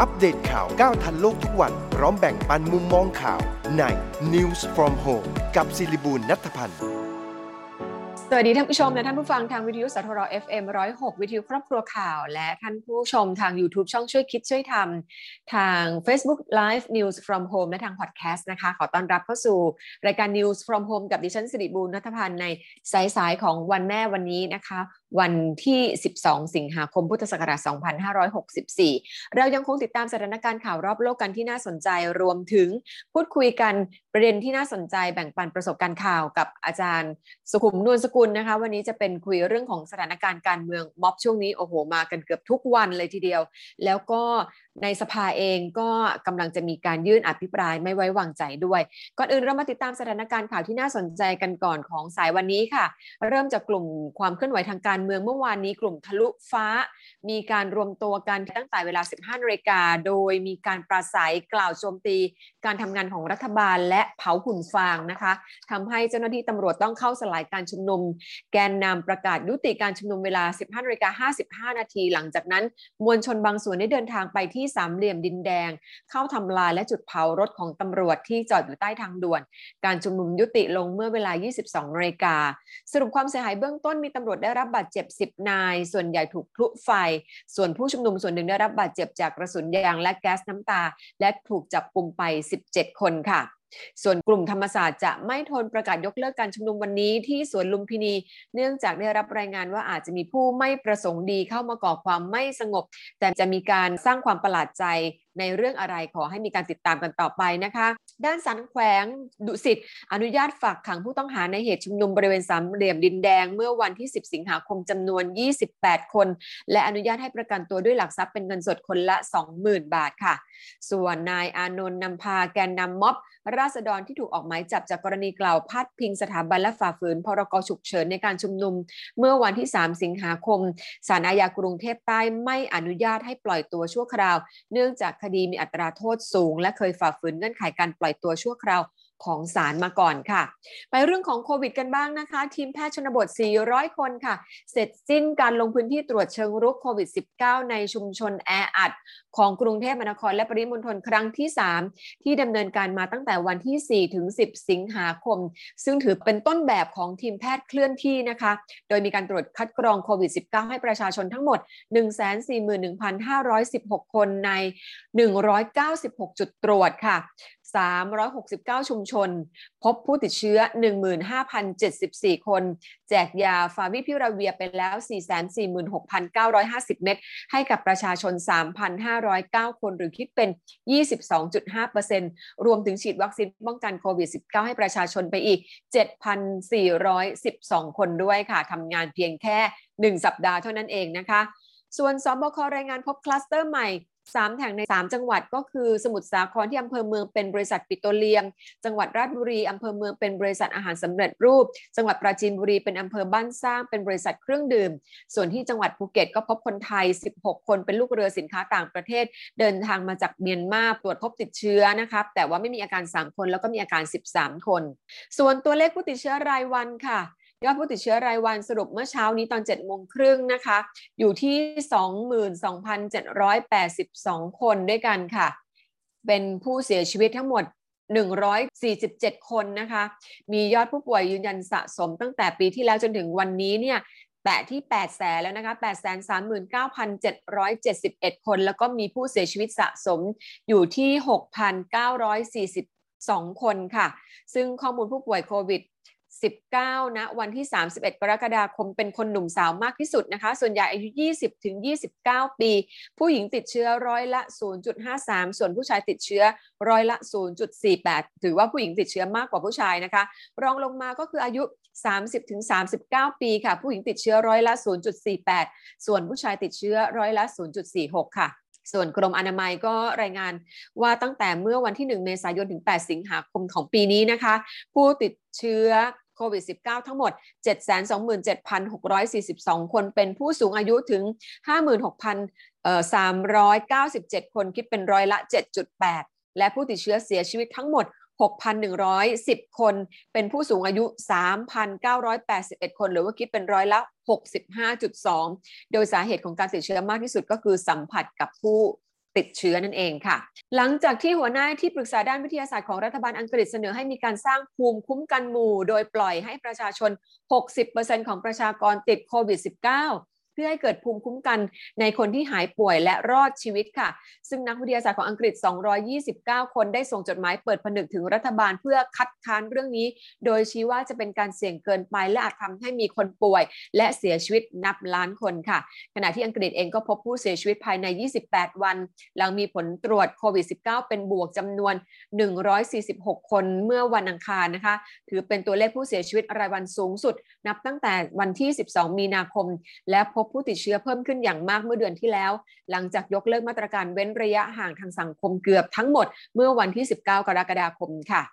อัปเดตข่าวก้าวทันโลกทุกวัน พร้อมแบ่งปันมุมมองข่าวใน News from Home กับศิริบูลนัทพันธ์ สวัสดีท่านผู้ชมและท่านผู้ฟังทางวิทยุสทร FM 106 วิทยุครอบครัวข่าว และท่านผู้ชมทาง YouTube ช่องช่วยคิดช่วยทำทาง Facebook Live News from Home และทางพอดแคสต์นะคะ ขอต้อนรับเข้าสู่รายการ News from Home กับดิฉันสิริบูรณัฐพันธ์ในสายๆของวันแม่วันนี้นะคะวันที่ 12 สิงหาคมพุทธศักราช 2564 เรายังคงติดตามสถานการณ์ข่าวรอบโลกกันที่น่าสนใจรวมถึงพูดคุยกันประเด็นที่น่าสนใจแบ่งปันประสบการณ์ข่าวกับอาจารย์ สุขุมนวลสกุลนะคะ วันนี้จะเป็นคุยเรื่องของสถานการณ์การเมืองม็อบช่วงนี้โอ้โหมากันเกือบทุกวันเลยทีเดียว แล้วก็ในสภาเองก็กำลังจะมีการยื่นอภิปรายไม่ไว้วางใจด้วย ก่อนอื่นเรามาติดตามสถานการณ์ข่าวที่น่าสนใจกันก่อนของสายวันนี้ค่ะ เริ่มจากกลุ่มความเคลื่อนไหวทางการเมืองเมื่อวานนี้กลุ่มทะลุฟ้า มีการรวมตัวกันตั้งแต่เวลา 15นาฬิกา โดยมีการปราศัยกล่าวโจมตี การทำงานของรัฐบาลและเผาหุ่นฟางนะคะทำให้เจ้าหน้าที่ตำรวจต้องเข้าสลายการชุมนุม แกนนำประกาศยุติการชุมนุมเวลา 15นาฬิกา55 นาที หลังจากนั้น มวลชนบางส่วนได้เดินทางไปที่สามเหลี่ยมดินแดง เข้าทำลายและจุดเผารถของตำรวจที่จอดอยู่ใต้ทางด่วน การชุมนุมยุติลงเมื่อเวลา 22นาฬิกาสรุปความเสียหายเบื้องต้นมีตำรวจได้รับบาดเจ็บ 10 นาย ส่วนใหญ่ถูกพลุไฟ ส่วนผู้ชุมนุมส่วนหนึ่งได้รับบาดเจ็บจากกระสุนยางและแก๊สน้ำตา และถูกจับกลุ่มไป 17 คนค่ะส่วนกลุ่มธรรมศาสตร์จะไม่ทนประกาศยกเลิกการชุมนุมวันนี้ที่สวนลุมพินี เนื่องจากได้รับรายงานว่าอาจจะมีผู้ไม่ประสงค์ดีเข้ามาก่อความไม่สงบ แต่จะมีการสร้างความประหลาดใจ ในเรื่องอะไรขอให้มีการติดตามกันต่อไปนะคะ ด้านสันแขวงดุสิตอนุญาตฝากขังผู้ต้องหาในเหตุชุมนุมบริเวณสามเหลี่ยมดินแดง เมื่อวันที่ 10 สิงหาคมจำนวน 28 คน และอนุญาตให้ประกันตัวด้วยหลักทรัพย์เป็นเงินสดคนละ 20,000 บาทค่ะ ส่วนนายอานนท์นำพาแกนนำม็อบ ราษฎรที่ถูกออกหมายจับจากกรณีกล่าวพาดพิงสถาบันและฝ่าฝืนพรกฉุกเฉินในการชุมนุม เมื่อวันที่ 3 สิงหาคมศาลอาญากรุงเทพใต้ไม่อนุญาตให้ปล่อยตัวชั่วคราว เนื่องจากคดีมีอัตราโทษสูง และเคยฝ่าฝืนเงื่อนไขการปล่อยตัวชั่วคราว ของศาลมาก่อนค่ะ ไปเรื่องของโควิดกันบ้างนะคะ ทีมแพทย์ชนบท 400 คนค่ะ เสร็จสิ้นการลงพื้นที่ตรวจเชิงรุกโควิด -19 ในชุมชนแออัด ของกรุงเทพมหานครและปริมณฑลครั้งที่ 3 ที่ดำเนินการมาตั้งแต่วันที่ 4 ถึง 10 สิงหาคม ซึ่งถือเป็นต้นแบบของทีมแพทย์เคลื่อนที่นะคะ โดยมีการตรวจคัดกรองโควิด -19 ให้ประชาชนทั้งหมด 141,516 คนใน 196 จุดตรวจค่ะ 369 ชุมชน พบผู้ติดเชื้อ 15,074 คน แจกยาฟาวิพิราเวียไปแล้ว 446,950 เม็ดให้กับประชาชน 3,509 คนหรือคิดเป็น 22.5%รวมถึงฉีดวัคซีนป้องกันโควิด -19 ให้ประชาชนไปอีก 7,412 คนด้วยค่ะทำงานเพียงแค่ 1 สัปดาห์เท่านั้นเองนะคะ ส่วนสบครายงานพบคลัสเตอร์ใหม่ สามแห่งใน 3 จังหวัดก็คือสมุทรสาครที่อำเภอเมืองเป็นบริษัทปิโตรเลียม จังหวัดราชบุรีอำเภอเมืองเป็นบริษัทอาหารสำเร็จรูป จังหวัดปราจีนบุรีเป็นอำเภอบ้านสร้างเป็นบริษัทเครื่องดื่ม ส่วนที่จังหวัดภูเก็ตก็พบคนไทย 16 คนเป็นลูกเรือสินค้าต่างประเทศ เดินทางมาจากเมียนมาตรวจพบติดเชื้อนะครับแต่ว่าไม่มีอาการ 3 คนแล้วก็มีอาการ 13 คน ส่วนตัวเลขผู้ติดเชื้อรายวันค่ะ ยอดผู้ติดเชื้อรายวันสรุปเมื่อเช้านี้ตอน7โมงครึ่งนะคะ อยู่ที่ 22,782 คนด้วยกันค่ะ เป็นผู้เสียชีวิตทั้งหมด 147 คนนะคะ มียอดผู้ป่วยยืนยันสะสมตั้งแต่ปีที่แล้วจนถึงวันนี้เนี่ยแตะที่8แสนแล้วนะคะ839,771 คน แล้วก็มีผู้เสียชีวิตสะสมอยู่ที่ 6,942คนค่ะ ซึ่งข้อมูลผู้ป่วยโควิด 19 นะ วันที่ 31 กรกฎาคมเป็นคนหนุ่มสาวมากที่สุดนะคะ ส่วนใหญ่อายุ 20 ถึง 29 ปี ผู้หญิงติดเชื้อร้อยละ 0.53 ส่วนผู้ชายติดเชื้อร้อยละ 0.48 ถือว่าผู้หญิงติดเชื้อมากกว่าผู้ชายนะคะ รองลงมาก็คืออายุ 30 ถึง 39 ปีค่ะ ผู้หญิงติดเชื้อร้อยละ 0.48 ส่วนผู้ชายติดเชื้อร้อยละ 0.46 ค่ะส่วนกรมอนามัยก็รายงานว่าตั้งแต่เมื่อวันที่ 1 เมษายนถึง 8 สิงหาคมของปีนี้นะคะ ผู้ติดเชื้อ โควิด -19 ทั้งหมด 727,642 คน เป็นผู้สูงอายุถึง 56,397 คนคิดเป็นร้อยละ 7.8 และผู้ติดเชื้อเสียชีวิตทั้งหมด 6,110 คน เป็นผู้สูงอายุ 3,981 คน หรือว่าคิดเป็นร้อยละ 65.2 โดยสาเหตุของการติดเชื้อมากที่สุดก็คือสัมผัสกับผู้ ติดเชื้อนั่นเองค่ะ หลังจากที่หัวหน้าที่ปรึกษาด้านวิทยาศาสตร์ของรัฐบาลอังกฤษเสนอให้มีการสร้างภูมิคุ้มกันหมู่ โดยปล่อยให้ประชาชน 60%ของประชากรติดโควิด -19 เพื่อให้เกิดภูมิคุ้มกันในคนที่หายป่วยและรอดชีวิตค่ะ ซึ่งนักวิทยาศาสตร์ของอังกฤษ 229 คนได้ส่งจดหมายเปิดผนึกถึงรัฐบาลเพื่อคัดค้านเรื่องนี้ โดยชี้ว่าจะเป็นการเสี่ยงเกินไปและอาจทำให้มีคนป่วย และเสียชีวิตนับล้านคนค่ะ ขณะที่อังกฤษเองก็พบผู้เสียชีวิตภายใน 28 วัน หลังมีผลตรวจโควิด -19 เป็นบวกจำนวน 146 คนเมื่อวันอังคารนะคะ ถือเป็นตัวเลขผู้เสียชีวิตรายวันสูงสุด นับตั้งแต่วันที่ 12 มีนาคม และพบผู้ติดเชื้อเพิ่มขึ้นอย่างมากเมื่อเดือนที่แล้ว หลังจากยกเลิกมาตรการเว้นระยะห่างทางสังคมเกือบทั้งหมดเมื่อวันที่ 19 กรกฎาคมค่ะ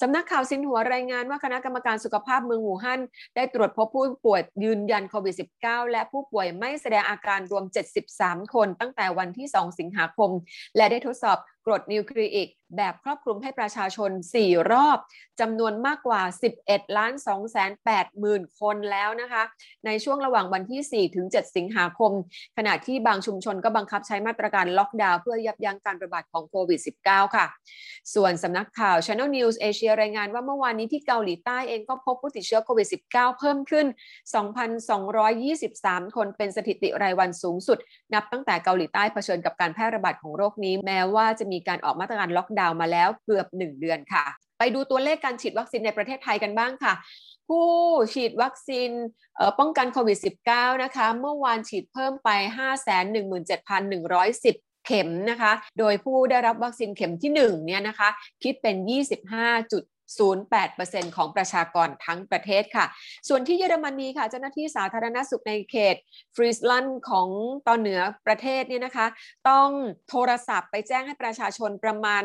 สำนักข่าวซินหัวรายงานว่าคณะกรรมการสุขภาพเมืองหูฮั่นได้ตรวจพบผู้ป่วยยืนยันโควิด -19 และผู้ป่วยไม่แสดงอาการรวม 73 คนตั้งแต่วันที่ 2 สิงหาคม และได้ทดสอบ กรดนิวคลีอิกแบบครอบคลุมให้ประชาชน 4 รอบจำนวนมากกว่า 11 ล้าน2 8หมื่นคนแล้วนะคะ ในช่วงระหว่างวันที่ 4 ถึง 7 สิงหาคม ขณะที่บางชุมชนก็บังคับใช้มาตรการล็อกดาวน์เพื่อยับยั้งการระบาดของโควิด -19 ค่ะ ส่วนสำนักข่าว Channel News Asia รายงานว่าเมื่อวานนี้ที่เกาหลีใต้เองก็พบผู้ติดเชื้อโควิด -19 เพิ่มขึ้น 2,223 คนเป็นสถิติรายวันสูงสุด นับตั้งแต่เกาหลีใต้เผชิญกับการแพร่ระบาดของโรคนี้แม้ว่าจะมีการออกมาตรการล็อกดาวน์มาแล้วเกือบ 1 เดือนค่ะ ไปดูตัวเลขการฉีดวัคซีนในประเทศไทยกันบ้างค่ะ ผู้ฉีดวัคซีนป้องกันโควิด -19 นะคะ เมื่อวานฉีดเพิ่มไป 517,110เข็มนะคะ โดยผู้ได้รับวัคซีนเข็มที่1เนี่ยนะคะ คิดเป็น 25 0.8%ของประชากรทั้งประเทศค่ะ ส่วนที่เยอรมนีค่ะ เจ้าหน้าที่สาธารณสุขในเขตฟรีสแลันของตอนเหนือประเทศเนี่ยนะคะ ต้องโทรศัพท์ไปแจ้งให้ประชาชนประมาณ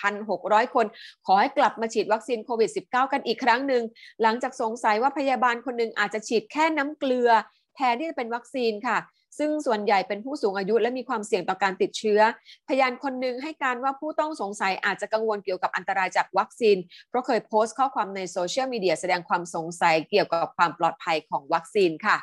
8,600 คน ขอให้กลับมาฉีดวัคซีนโควิด -19 กันอีกครั้งหนึ่ง หลังจากสงสัยว่าพยาบาลคนหนึ่งอาจจะฉีดแค่น้ำเกลือ แทนที่จะเป็นวัคซีนค่ะ ซึ่งส่วนใหญ่เป็นผู้สูงอายุและมีความเสี่ยงต่อการติดเชื้อ พยานคนหนึ่งให้การว่าผู้ต้องสงสัยอาจจะกังวลเกี่ยวกับอันตรายจากวัคซีน เพราะเคยโพสต์ข้อความในโซเชียลมีเดียแสดงความสงสัยเกี่ยวกับความปลอดภัยของวัคซีนค่ะ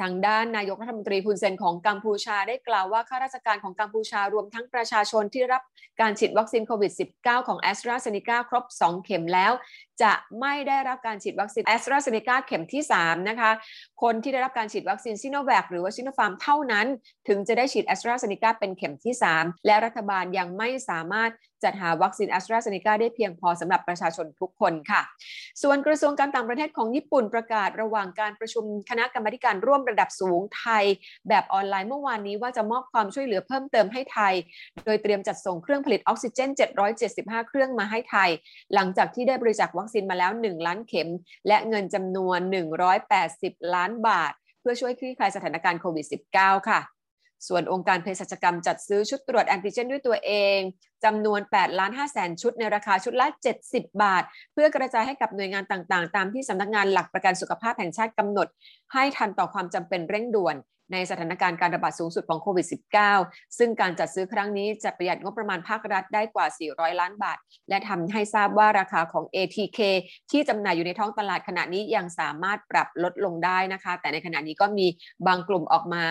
ทางด้านนายกรัฐมนตรีฮุน เซนของกัมพูชาได้กล่าวว่าข้าราชการของกัมพูชารวมทั้งประชาชนที่รับการฉีดวัคซีนโควิด -19 ของแอสตราเซเนกาครบ 2 เข็มแล้ว จะไม่ได้รับการฉีดวัคซีนแอสตราเซเนกาเข็มที่ 3 นะคะ คนที่ได้รับการฉีดวัคซีนซิโนแวคหรือว่าซิโนฟาร์มเท่านั้น ถึงจะได้ฉีดแอสตราเซเนกาเป็นเข็มที่ 3 และรัฐบาลยังไม่สามารถ จัดหาวัคซีนแอสตราเซเนกาได้เพียงพอสำหรับประชาชนทุกคนค่ะ ส่วนกระทรวงการต่างประเทศของญี่ปุ่นประกาศระหว่างการประชุมคณะกรรมการร่วมระดับสูงไทย แบบออนไลน์เมื่อวานนี้ว่าจะมอบความช่วยเหลือเพิ่มเติมให้ไทย โดยเตรียมจัดส่งเครื่องผลิตออกซิเจน 775 เครื่องมาให้ไทย หลังจากที่ได้บริจาควัคซีนมาแล้ว 1 ล้านเข็ม และเงินจำนวน 180 ล้านบาท เพื่อช่วยคลี่คลายสถานการณ์โควิด -19 ค่ะ ส่วนองค์การเภสัชกรรมจัดซื้อชุดตรวจแอนติเจนด้วยตัวเองจำนวน8ล้าน5แสนชุดในราคาชุดละ 70 บาท เพื่อกระจายให้กับหน่วยงานต่างๆ ตามที่สำนักงานหลักประกันสุขภาพแห่งชาติกำหนด ให้ทันต่อความจำเป็นเร่งด่วนในสถานการณ์การระบาดสูงสุดของโควิด -19 ซึ่งการจัดซื้อครั้งนี้จะประหยัดงบประมาณภาครัฐได้กว่า 400 ล้านบาท และทำให้ทราบว่าราคาของ ATK ที่จำหน่ายอยู่ในท้องตลาดขณะนี้ยังสามารถปรับลดลงได้นะคะ แต่ในขณะนี้ก็มีบางกลุ่มออกมา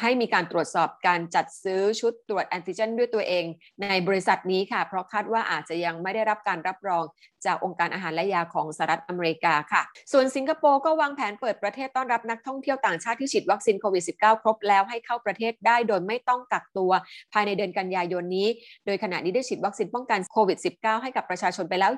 ให้มีการตรวจสอบการจัดซื้อชุดตรวจแอนติเจนด้วยตัวเอง ในบริษัทนี้ค่ะ เพราะคาดว่าอาจจะยังไม่ได้รับการรับรองจากองค์การอาหารและยาของสหรัฐอเมริกาค่ะ ส่วนสิงคโปร์ก็วางแผนเปิดประเทศต้อนรับนักท่องเที่ยวต่างชาติที่ฉีดวัคซีนโควิด -19 ครบแล้วให้เข้าประเทศได้โดยไม่ต้องกักตัวภายในเดือนกันยายนนี้ โดยขณะนี้ได้ฉีดวัคซีนป้องกันโควิด -19 ให้กับประชาชนไปแล้ว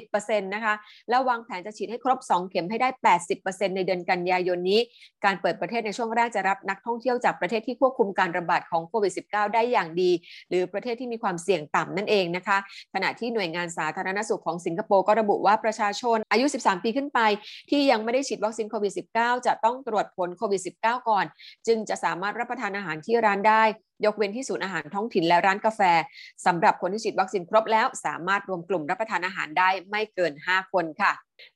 70%นะคะแล้ววางแผนจะฉีดให้ครบ 2 เข็มให้ได้ 80%ในเดือนกันยายนนี้ การเปิดประเทศในช่วงแรกจะรับนักท่องเที่ยวจากประเทศที่ควบคุมการระบาดของโควิด -19 ได้อย่างดี หรือประเทศที่มีความเสี่ยงต่ำนั่นเองนะคะ ขณะที่หน่วยงานสาธารณสุขของสิงคโปร์ก็ระบุว่าประชาชนอายุ 13 ปีขึ้นไป ที่ยังไม่ได้ฉีดวัคซีนโควิด -19 จะต้องตรวจผลโควิด -19 ก่อน จึงจะสามารถรับประทานอาหารที่ร้านได้ ยกเว้นที่ศูนย์อาหารท้องถิ่นและร้านกาแฟสำหรับคนที่ฉีดวัคซีนครบแล้ว สามารถรวมกลุ่มรับประทานอาหารได้ไม่เกิน 5 คนค่ะ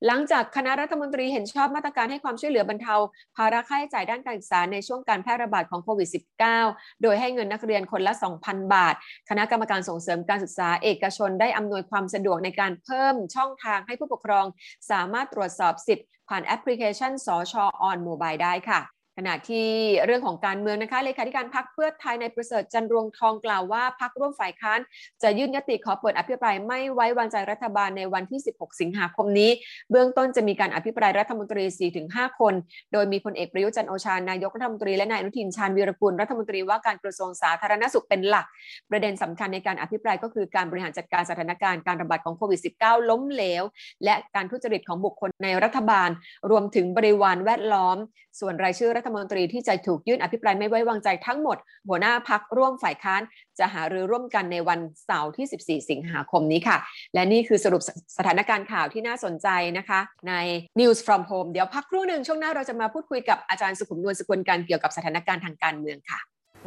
หลังจากคณะรัฐมนตรีเห็นชอบมาตรการให้ความช่วยเหลือบรรเทา ภาระค่าใช้จ่ายด้านการศึกษาในช่วงการแพร่ระบาดของโควิด -19 โดยให้เงินนักเรียนคนละ 2,000 บาท คณะกรรมการส่งเสริมการศึกษาเอกชนได้อำนวยความสะดวกในการเพิ่มช่องทางให้ผู้ปกครอง สามารถตรวจสอบสิทธิ์ผ่านแอปพลิเคชันสชออนโมบายได้ค่ะ ขณะที่เรื่องของการเมืองนะคะเลขาธิการพักเพื่อไทยในประเสริฐจันรวงทองกล่าวว่าพักร่วมฝ่ายค้าน จะยื่นยติขอเปิดอภิปรายไม่ไว้วางใจรัฐบาลในวันที่ 16 สิงหาคมนี้ เบื้องต้นจะมีการอภิปรายรัฐมนตรี 4-5 คน โดยมีพลเอกประยุจันโอชานายกรัฐมนตรีและนายอนุทินชาญวีรกุลรัฐมนตรีว่าการกระทรวงสาธารณสุขเป็นหลัก ประเด็นสำคัญในการอภิปรายก็คือการบริหารจัดการสถานการณ์การระบาดของโควิด -19 ล้มเหลว และการทุจริตของบุคคลในรัฐบาล รวมถึงบริวารแวดล้อม ส่วนรายชื่อรัฐมนตรีที่จะถูกยื่นอภิปรายไม่ไว้วางใจทั้งหมด หัวหน้าพักร่วมฝ่ายค้าน จะหารือร่วมกันในวันเสาร์ที่ 14 สิงหาคมนี้ค่ะ และนี่คือสรุปสถานการณ์ข่าวที่น่าสนใจนะคะ ใน News from Home เดี๋ยวพักครู่หนึ่งช่วงหน้าเราจะมาพูดคุยกับอาจารย์สุขุมนวลสกุลการเกี่ยวกับสถานการณ์ทางการเมืองค่ะ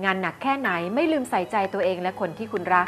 งานหนักแค่ไหนไม่ลืมใส่ใจตัวเองและคนที่คุณรัก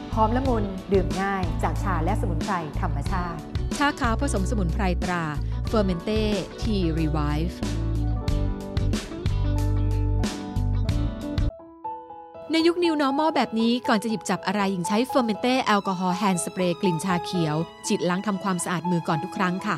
หอมละมุนดื่มง่ายจากชาและสมุนไพรธรรมชาติ ชาขาวผสมสมุนไพรตราเฟอร์เมนเต้ Tea Revive ในยุค new normal แบบนี้ก่อนจะหยิบจับอะไรยิ่งใช้เฟอร์เมนเต้ Alcohol Hand Spray กลิ่นชาเขียวฉีดล้างทำความสะอาดมือก่อนทุกครั้งค่ะ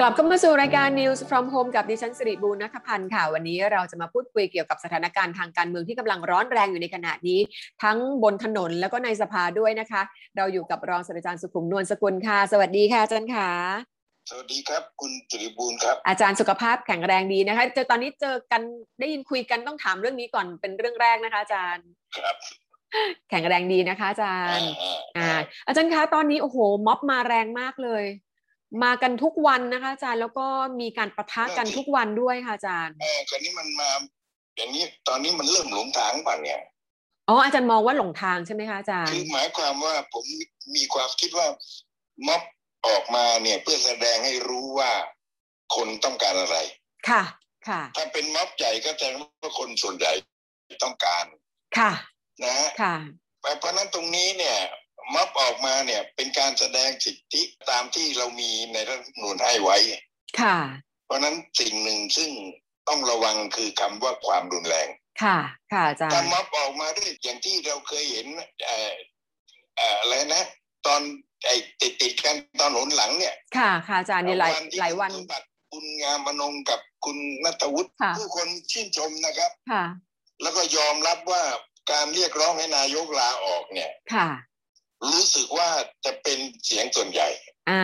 กลับเข้ามาสู่รายการ News from Home กับดิฉันสิริบูรณัฐพันธ์ค่ะ วันนี้เราจะมาพูดคุยเกี่ยวกับสถานการณ์ทางการเมืองที่กำลังร้อนแรงอยู่ในขณะนี้ ทั้งบนถนนแล้วก็ในสภาด้วยนะคะ เราอยู่กับรองศาสตราจารย์สุขุมนวลสกุลค่ะ สวัสดีค่ะอาจารย์ค่ะสวัสดีครับ คุณจริบูลครับ อาจารย์สุขภาพแข็งแรงดีนะคะเจอตอนนี้เจอกันได้ยินคุยกันต้องถามเรื่องนี้ก่อนเป็นเรื่องแรกนะคะอาจารย์ครับแข็งแรงดีนะคะอาจารย์ อ่าอ่าอาจารย์คะตอนนี้โอ้โหม็อบมาแรงมากเลย มากันทุกวันนะคะอาจารย์แล้วก็มีการประทะกันทุกวันด้วยค่ะอาจารย์เออคราวนี้มันมา อย่างนี้ตอนนี้มันเริ่มหลงทางป่ะเนี่ยอ๋ออาจารย์มองว่าหลงทางใช่ไหมคะอาจารคืย์อหมายความว่าผมมีความคิดว่าม็อบออกมาเนี่ยเพื่อแสดงให้รู้ว่าคนต้องการอะไร ค่ะ ค่ะ ถ้าเป็นม็อบใหญ่ก็แสดงว่าคนส่วนใหญ่ต้องการ ค่ะ นะฮะค่ะเพราะฉะนั้นตรงนี้เนี่ย ม็อบออกมาเนี่ยเป็นการแสดงสิทธิตามที่เรามีในรัฐธรรมนูญให้ไว้ ค่ะ เพราะฉะนั้นสิ่งหนึ่งซึ่งต้องระวังคือคำว่าความรุนแรง ค่ะ ค่ะอาจารถ้าย์ม็อบออกมาด้วยอย่างที่เราเคยเห็นเอ่อเอ่ออะไรนะ ตอนไอ้ติดติดๆกันตอนหนหลังเนี่ย ค่ะ ค่ะอาจารย์เนี่ยหลายที่หลายวันคุณสมบัติคุณงามมนงกับคุณนัทวุฒิค่ะผู้คนชื่นชมนะครับ ค่ะ แล้วก็ยอมรับว่าการเรียกร้องให้นายกลาออกเนี่ย ค่ะ รู้สึกว่าจะเป็นเสียงส่วนใหญ่ อ่า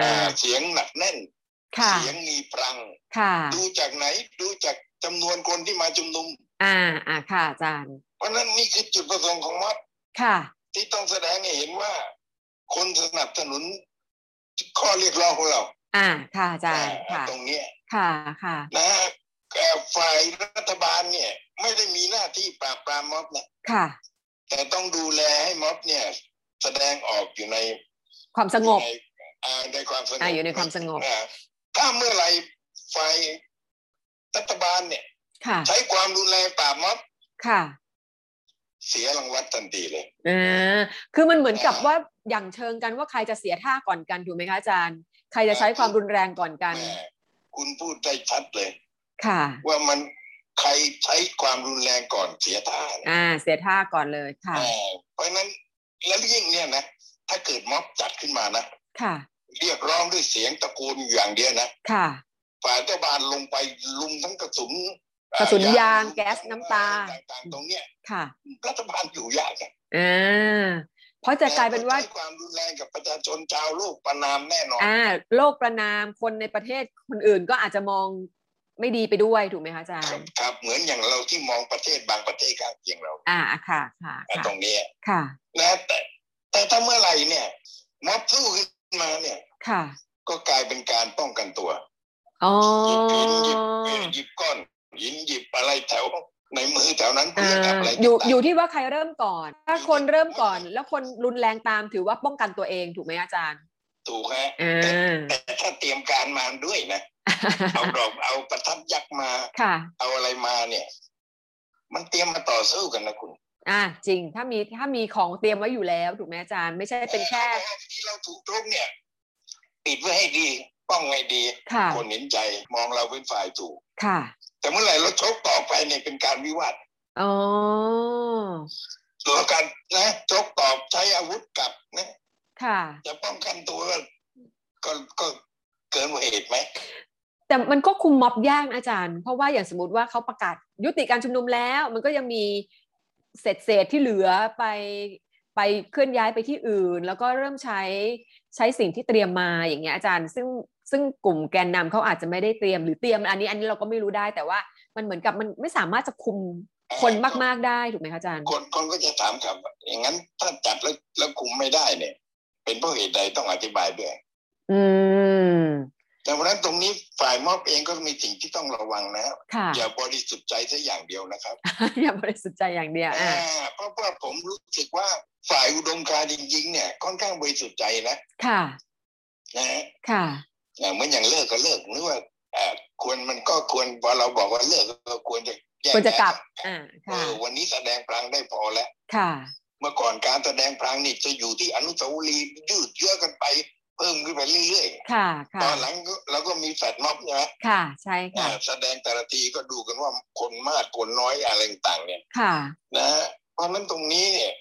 อ่าเสียงหนักแน่นค่ะเสียงมีพลังค่ะดูจากไหนดูจากจำนวนคนที่มาชุมนุม อ่าอ่าค่ะอาจารย์ เพราะฉะนั้นนี่คือจุดประสงค์ของม็อบค่ะ ที่ต้องแสดงให้เห็นว่า คนสนับสนุน ข้อเรียกร้องของเรา อ่าค่ะอาจารย์อ่าค่ะตรงเนี้ยค่ะค่ะนะฮะเอ่อฝ่ายรัฐบาลเนี่ย ไม่ได้มีหน้าที่ปราบปรามม็อบนะค่ะ แต่ต้องดูแลให้ม็อบเนี่ย แสดงออกอยู่ในความสงบอยู่ในอ่าในความสงบอ่าอยู่ในความสงบอ่าถ้าเมื่อไหรฝ่ายรัฐบาลเนี่ยค่ะใช้ความรุนแรงปราบม็อบค่ะ เสียรางวัลทันทีเลยอ่าคือมันเหมือนกับว่าอย่างเชิงกันว่าใครจะเสียท่าก่อนกันถูกไหมคะอาจารย์ ใครจะใช้ความรุนแรงก่อนกันแม่คุณพูดได้ชัดเลย ค่ะ ว่ามันใครใช้ความรุนแรงก่อนเสียท่านะอ่า เสียท่าก่อนเลยค่ะเออเพราะฉะนั้น แล้วยิ่งเนี่ยนะถ้าเกิดม็อบจัดขึ้นมานะค่ะ เรียกร้องด้วยเสียงตะโกนอยู่อย่างเดียวนะค่ะฝ่ายรัฐบาลลงไปลุมทั้งกระสุนกระสุนอ่ยางแก๊สน้ำตาต่างๆตรงเนี้ยค่ะ รัฐบาลอยู่ยากอะอ่าเพราะจะกลายเป็นว่าใช้ความรุนแรงกับประชาชนชาวโลกประนามแน่นอนอ่าโลกประนามคนในประเทศคนอื่นก็อาจจะมอง ไม่ดีไปด้วยถูกไหมคะอาจารครับย์ ครับเหมือนอย่างเราที่มองประเทศบางประเทศข้างเคียงเรา อ่าค่ะค่ะอะค่ะตรงเนี้ยค่ะนะแต่แต่ถ้าเมื่อไหร่เนี่ยม็อบสู้ขึ้นมาเนี่ย ค่ะ ก็กลายเป็นการป้องกันตัวอ๋อหยิบหินหยิบเอ่อหยิบก้อนหินหยิบอะไรแถวในมือแถวนั้นอ่าเพื่อกับอะไรอยู่ต่างๆอยู่ที่ว่าใครเริ่มก่อน ถ้าคนเริ่มก่อน แล้วคนรุนแรงตามถือว่าป้องกันตัวเองถูกไหมอาจารย์ ถูกฮะอ่าแต่แต่ถ้าเตรียมการมาด้วยนะ เอาดอกเอาประทัดยักษ์มาค่ะ เอาอะไรมาเนี่ย มันเตรียมมาต่อสู้กันนะคุณ อ่าจริงถ้ามีถ้ามีของเตรียมไว้อยู่แล้วถูกไหมอาจารย์ ไม่ใช่เป็นแค่ต่ว่าที่เราถูกทุบเนี่ยปิดไว้ให้ดีป้องให้ดีค่ะคนเห็นใจมองเราเป็นฝ่ายถูกค่ะ แต่เมื่อไหร่เราชกต่อไปเนี่ยเป็นการวิวาทอ๋อแล้วการนะชกตอบใช้อาวุธกลับนะค่ะ จะป้องกันตัวก็ก็เกินกว่าเหตุไหม แต่มันก็คุมม็อบยากนะอาจารย์ เพราะว่าอย่างสมมติว่าเขาประกาศยุติการชุมนุมแล้ว มันก็ยังมีเศษเศษๆที่เหลือไปไปเคลื่อนย้ายไปที่อื่น แล้วก็เริ่มใช้ใช้สิ่งที่เตรียมมาอย่างเงี้ยอาจารย์ ซึ่งซึ่งกลุ่มแกนนำเขาอาจจะไม่ได้เตรียมหรือเตรียม อันนี้อันนี้เราก็ไม่รู้ได้แต่ว่ามันเหมือนกับมันไม่สามารถจะคุมคนมาก ๆได้ถูกไหมคะอาจารย์คนคนก็จะถามกลับว่าอย่างนั้นถ้าจัดแล้วแล้วคุมไม่ได้เนี่ย เป็นเพราะเหตุใดต้องอธิบายด้วย อืม แต่เพราะฉะนั้นตรงนี้ฝ่ายม็อบเองก็มีสิ่งที่ต้องระวังนะค่ะอย่าบริสุทธิ์ใจซะอย่างเดียวนะครับ อย่าบริสุทธิ์ใจอย่างเดียวอ่าอ่าเพราะว่าผมรู้สึกว่าฝ่ายอุดมการณ์จริงๆ เนี่ยค่อนข้างบริสุทธิ์ใจนะค่ะนะฮะค่ะอ่าเหมือนอย่างเลิกก็เลิกนึกว่าอ่าควรมันก็ควรพอเราบอกว่าเลิกก็ควรจะแยควรจะกลับย้ายอ่าเอค่ะอวันนี้แสดงพลังได้พอแล้วค่ะ เมื่อก่อนการแสดงพลังนี่จะอยู่ที่อนุสาวรีย์ยืดเยื้อกันไป เพิ่มขึ้นไปเรื่อยค่ะๆค่ะตอนหลังก็เราก็มีแฟลตม็อบใช่ไหมค่ะ ใช่ค่ะอ่าแสดงแต่ละทีก็ดูกันว่าคนมากคนน้อยอะไรต่างๆเนี่ย ค่ะ นะฮะเพราะฉะนั้นตรงนี้เนี่ย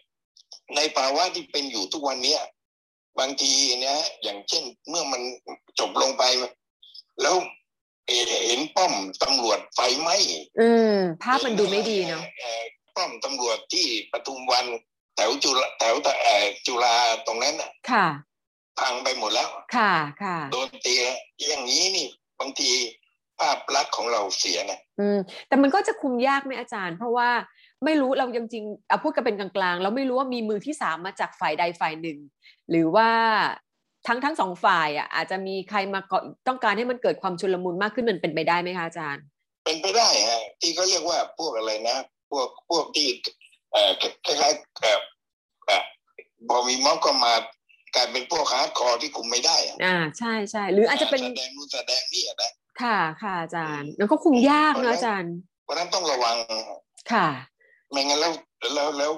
ในภาวะที่เป็นอยู่ทุกวันเนี้ยบางทีเนี่ยอย่างเช่นเมื่อมันจบลงไป แล้วเอ่อเห็นป้อมตำรวจไฟไหม้อืมภาพมันดูไม่ดีเนาะอ่อป้อมตำรวจที่ปทุมวันแถวจุฬาแถวเอ่อจุฬาตรงนั้นน่ะ ค่ะ พังไปหมดแล้ว ค่ะค่ะโดนตีแล้วอย่างนี้นี่บางทีภาพลักษณ์ของเราเสียนะอืมแต่มันก็จะคุมยากไหมอาจารย์ เพราะว่าไม่รู้เรายังจริงเอาพูดกันเป็นกลางๆเราไม่รู้ว่ามีมือที่สามมาจากฝ่ายใดฝ่ายหนึ่ง หรือว่าทั้งทั้งสองฝ่ายอะอาจจะมีใครมาเกาะต้องการให้มันเกิดความชุลมุนมากขึ้นมันเป็นไปได้ไหมคะอาจารย์ เป็นไปได้ฮะที่เขาเรียกว่าพวกอะไรนะพวกพวกที่เอ่อคล้ายๆเอ่อเอ่อพอมีม็อบก็มา กลายเป็นพวก hardcore ที่คุมไม่ได้อะอ่าใช่ใช่หรืออาจจะเป็นแสดงนู่นแสดงนี่อะนะค่ะค่ะอาจารย์แล้วก็คุมยากเนอะอาจารย์เพราะฉะนั้นต้องระวังค่ะไม่งั้นแล้วแล้วแล้ว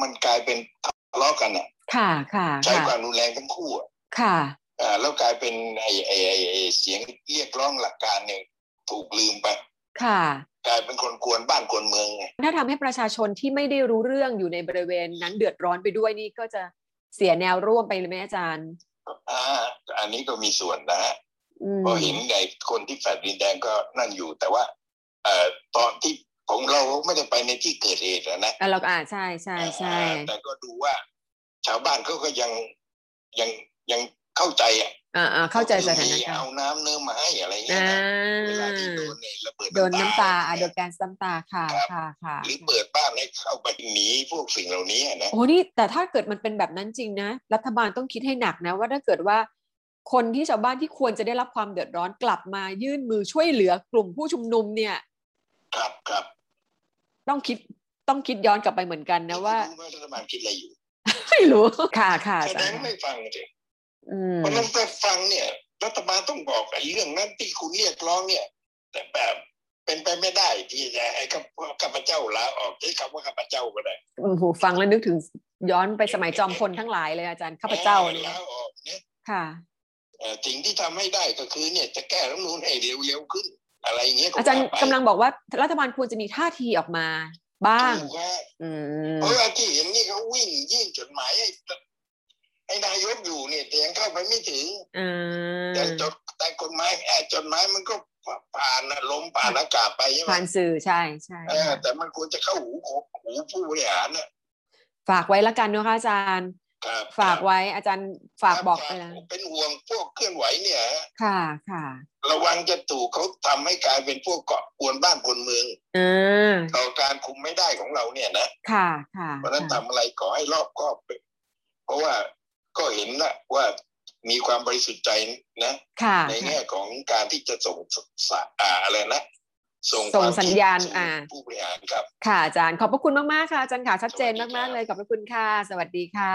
มันกลายเป็นทะเลาะกันอะค่ะค่ะใช่ค่ะความรุนแรงทั้งคู่อะค่ะอ่าแล้วกลายเป็นไอ้ไอ้ไอ้ไอ้เสียงเรียกร้องหลักการเนี่ยถูกลืมไป ค่ะกลายเป็นคนกวนบ้านกวนเมืองไงถ้าทำให้ประชาชนที่ไม่ได้รู้เรื่องอยู่ในบริเวณนั้นเดือดร้อนไปด้วยนี่ก็จะ เสียแนวร่วมไปเลยไหมอาจารย์อ่าอันนี้ก็มีส่วนนะฮะอืมพอเห็นไอ้คนที่แฟลตดินแดงก็นั่นอยู่ แต่ว่า เอ่อตอนที่ของเราไม่ได้ไปในที่เกิดเหตุอะนะอะเราก็อ่าใช่ใช่ใช่อ่าแต่ก็ดูว่า ชาวบ้านเขาก็ยังยังยังเข้าใจอะ อ่าอ่าเข้าใจสถานมีการเอาณ์น้ำเนื้อไม้อะไรเงี้ยอ่านะเวลาที่โดนเนี่ยระเบิดโดนน้ำตาอะโดเนี่ยนแก๊สน้ำตาค่ะครับค่ะค่ะหรือเปิดบ้านให้เข้าไปหนีพวกสิ่งเหล่านี้อะนะโอ้นี่แต่ถ้าเกิดมันเป็นแบบนั้นจริงนะ รัฐบาลต้องคิดให้หนักนะ ว่าถ้าเกิดว่า คนที่ชาวบ้านที่ควรจะได้รับความเดือดร้อนกลับมายื่นมือช่วยเหลือกลุ่มผู้ชุมนุมเนี่ย ครับครับต้องคิดต้องคิดย้อนกลับไปเหมือนกันนะว่าไม่รู้ว่ารัฐบาลคิดอะไรอยู่ไม่รู้ค่ะค่ะแสอาดจารงย์ไม่ฟังสิอืม เพราะฉะนั้นถ้าฟังเนี่ย รัฐบาลต้องบอกไอ้เรื่องนั้นที่คุณเรียกร้องเนี่ย แต่แบบเป็นไปไม่ได้ที่จะให้ข้าข้าพเจ้าลาออกใช้คำว่าข้าพเจ้าก็ได้โอ้โหฟังแล้วนึกถึงย้อนไปสมัยจอมพลทั้งหลายเลยอาจารย์ข้าพเจ้าออเนี่ยลาออกเนี่ยค่ะเอ่อสิ่งที่ทำให้ได้ก็คือเนี่ยจะแก้รัฐธรรมนูนให้เร็วๆขึ้น อะไรเงี้ยอาจารย์กำลังบอกว่ารัฐบาลควรจะมีท่าทีออกมาบ้างถูกครับอืมเพราะว่าที่เห็นนี่เขาวิ่งยื่นจดหมายให้ ให้นายกอยู่เนี่ยแต่ยังเข้าไปไม่ถึงอ่าแต่จดแต่กฎหมายแอบจดหมายมันก็ผ่านนะลมผ่านอากาศไปใช่ไหมผ่านสื่อใช่ใช่เออแต่มันควรจะเข้าหูหูผู้บริหารนะฝากไว้ละกันเนอะคะอาจารย์ครับฝากไว้อาจารย์ฝากบอกไปคแล้รัวเป็นห่วงพวกเคลื่อนไหวเนี่ยฮะค่ะค่ะ ระวังจะถูกเขาทำให้กลายเป็นพวกเกาะกวนบ้านคนเมืองอ่าต่อการคุมไม่ได้ของเราเนี่ยนะ ค่ะค่ะเพราะฉะนั้นค่ะทำอะไรขอให้รอบคอบเพราะว่า ก็เห็นนะว่ามีความบริสุทธิ์ใจนะค่ะในแง่ของการที่จะส่งสะอ่าอะไรนะส่งส่งความสัญญาณคิดสู่อ่าผู้บริหารครับ ค่ะอาจารย์ขอบพระคุณมากๆค่ะอาจารย์ค่ะชัดเจนสวัสดีมากครับๆเลยขอบพระคุณค่ะ สวัสดีค่ะ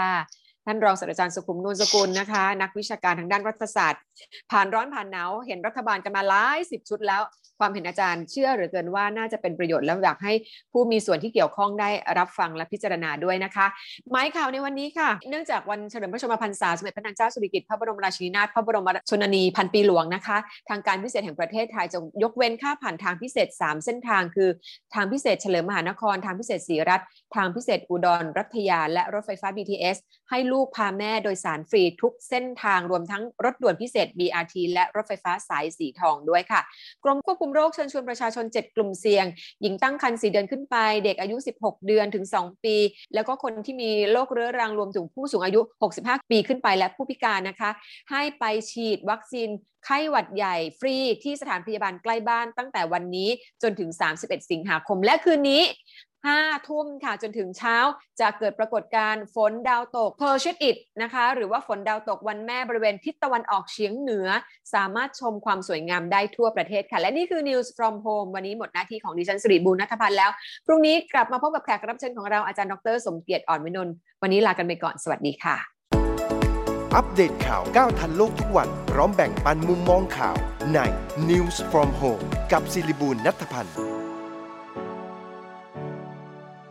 ท่านรองศาสตราจารย์สุขุมนูนสกุลนะคะ นักวิชาการทางด้านรัฐศาสตร์ ผ่านร้อนผ่านหนาวเห็นรัฐบาลกันมาหลายสิบชุดแล้ว ความเห็นอาจารย์เชื่อหรือเกินว่าน่าจะเป็นประโยชน์แล้วอยากให้ผู้มีส่วนที่เกี่ยวข้องได้รับฟังและพิจารณาด้วยนะคะ หมายข่าวในวันนี้ค่ะ เนื่องจากวันเฉลิมพระชนมพรรษาสมเด็จพระนางเจ้าสิริกิติ์พระบรมราชินีนาถพระบรมชนนีพันปีหลวงนะคะ ทางการพิเศษแห่งประเทศไทยจะยกเว้นค่าผ่านทางพิเศษ 3 เส้นทาง คือ ทางพิเศษเฉลิมมหานคร ทางพิเศษศรีรัตน์ทางพิเศษอุดรรัตยา และรถไฟฟ้า BTS ให้ลูกพาแม่โดยสารฟรีทุกเส้นทางรวมทั้งรถด่วนพิเศษ BRT และรถไฟฟ้าสายสีทองด้วยค่ะ กรมควบคุมโรคเชิญชวนประชาชน 7 กลุ่มเสี่ยง หญิงตั้งครรภ์4เดือนขึ้นไป เด็กอายุ 16 เดือนถึง 2 ปี แล้วก็คนที่มีโรคเรื้อรังรวมถึงผู้สูงอายุ 65 ปีขึ้นไปและผู้พิการนะคะ ให้ไปฉีดวัคซีนไข้หวัดใหญ่ฟรีที่สถานพยาบาลใกล้บ้านตั้งแต่วันนี้จนถึง 31 สิงหาคม และคืนนี้ 5 ทุ่มค่ะจนถึงเช้าจะเกิดปรากฏการณ์ฝนดาวตก p e r s i a It นะคะหรือว่าฝนดาวตกวันแม่บริเวณทิศตะวันออกเฉียงเหนือ สามารถชมความสวยงามได้ทั่วประเทศค่ะ และนี่คือ News from Home วันนี้หมดหน้าที่ของดิฉันสิริบูรณัฐพันธ์แล้ว พรุ่งนี้กลับมาพบกับแขกรับเชิญของเราอาจารย์ดร สมเกียรติอ่อนวินนท์วันนี้ลากันไปก่อนสวัสดีค่ะ อัปเดตข่าวก้าวทันโลกทุกวันพร้อมแบ่งปันมุมมองข่าวใน News from Home กับศิริบูลนัทพันธ์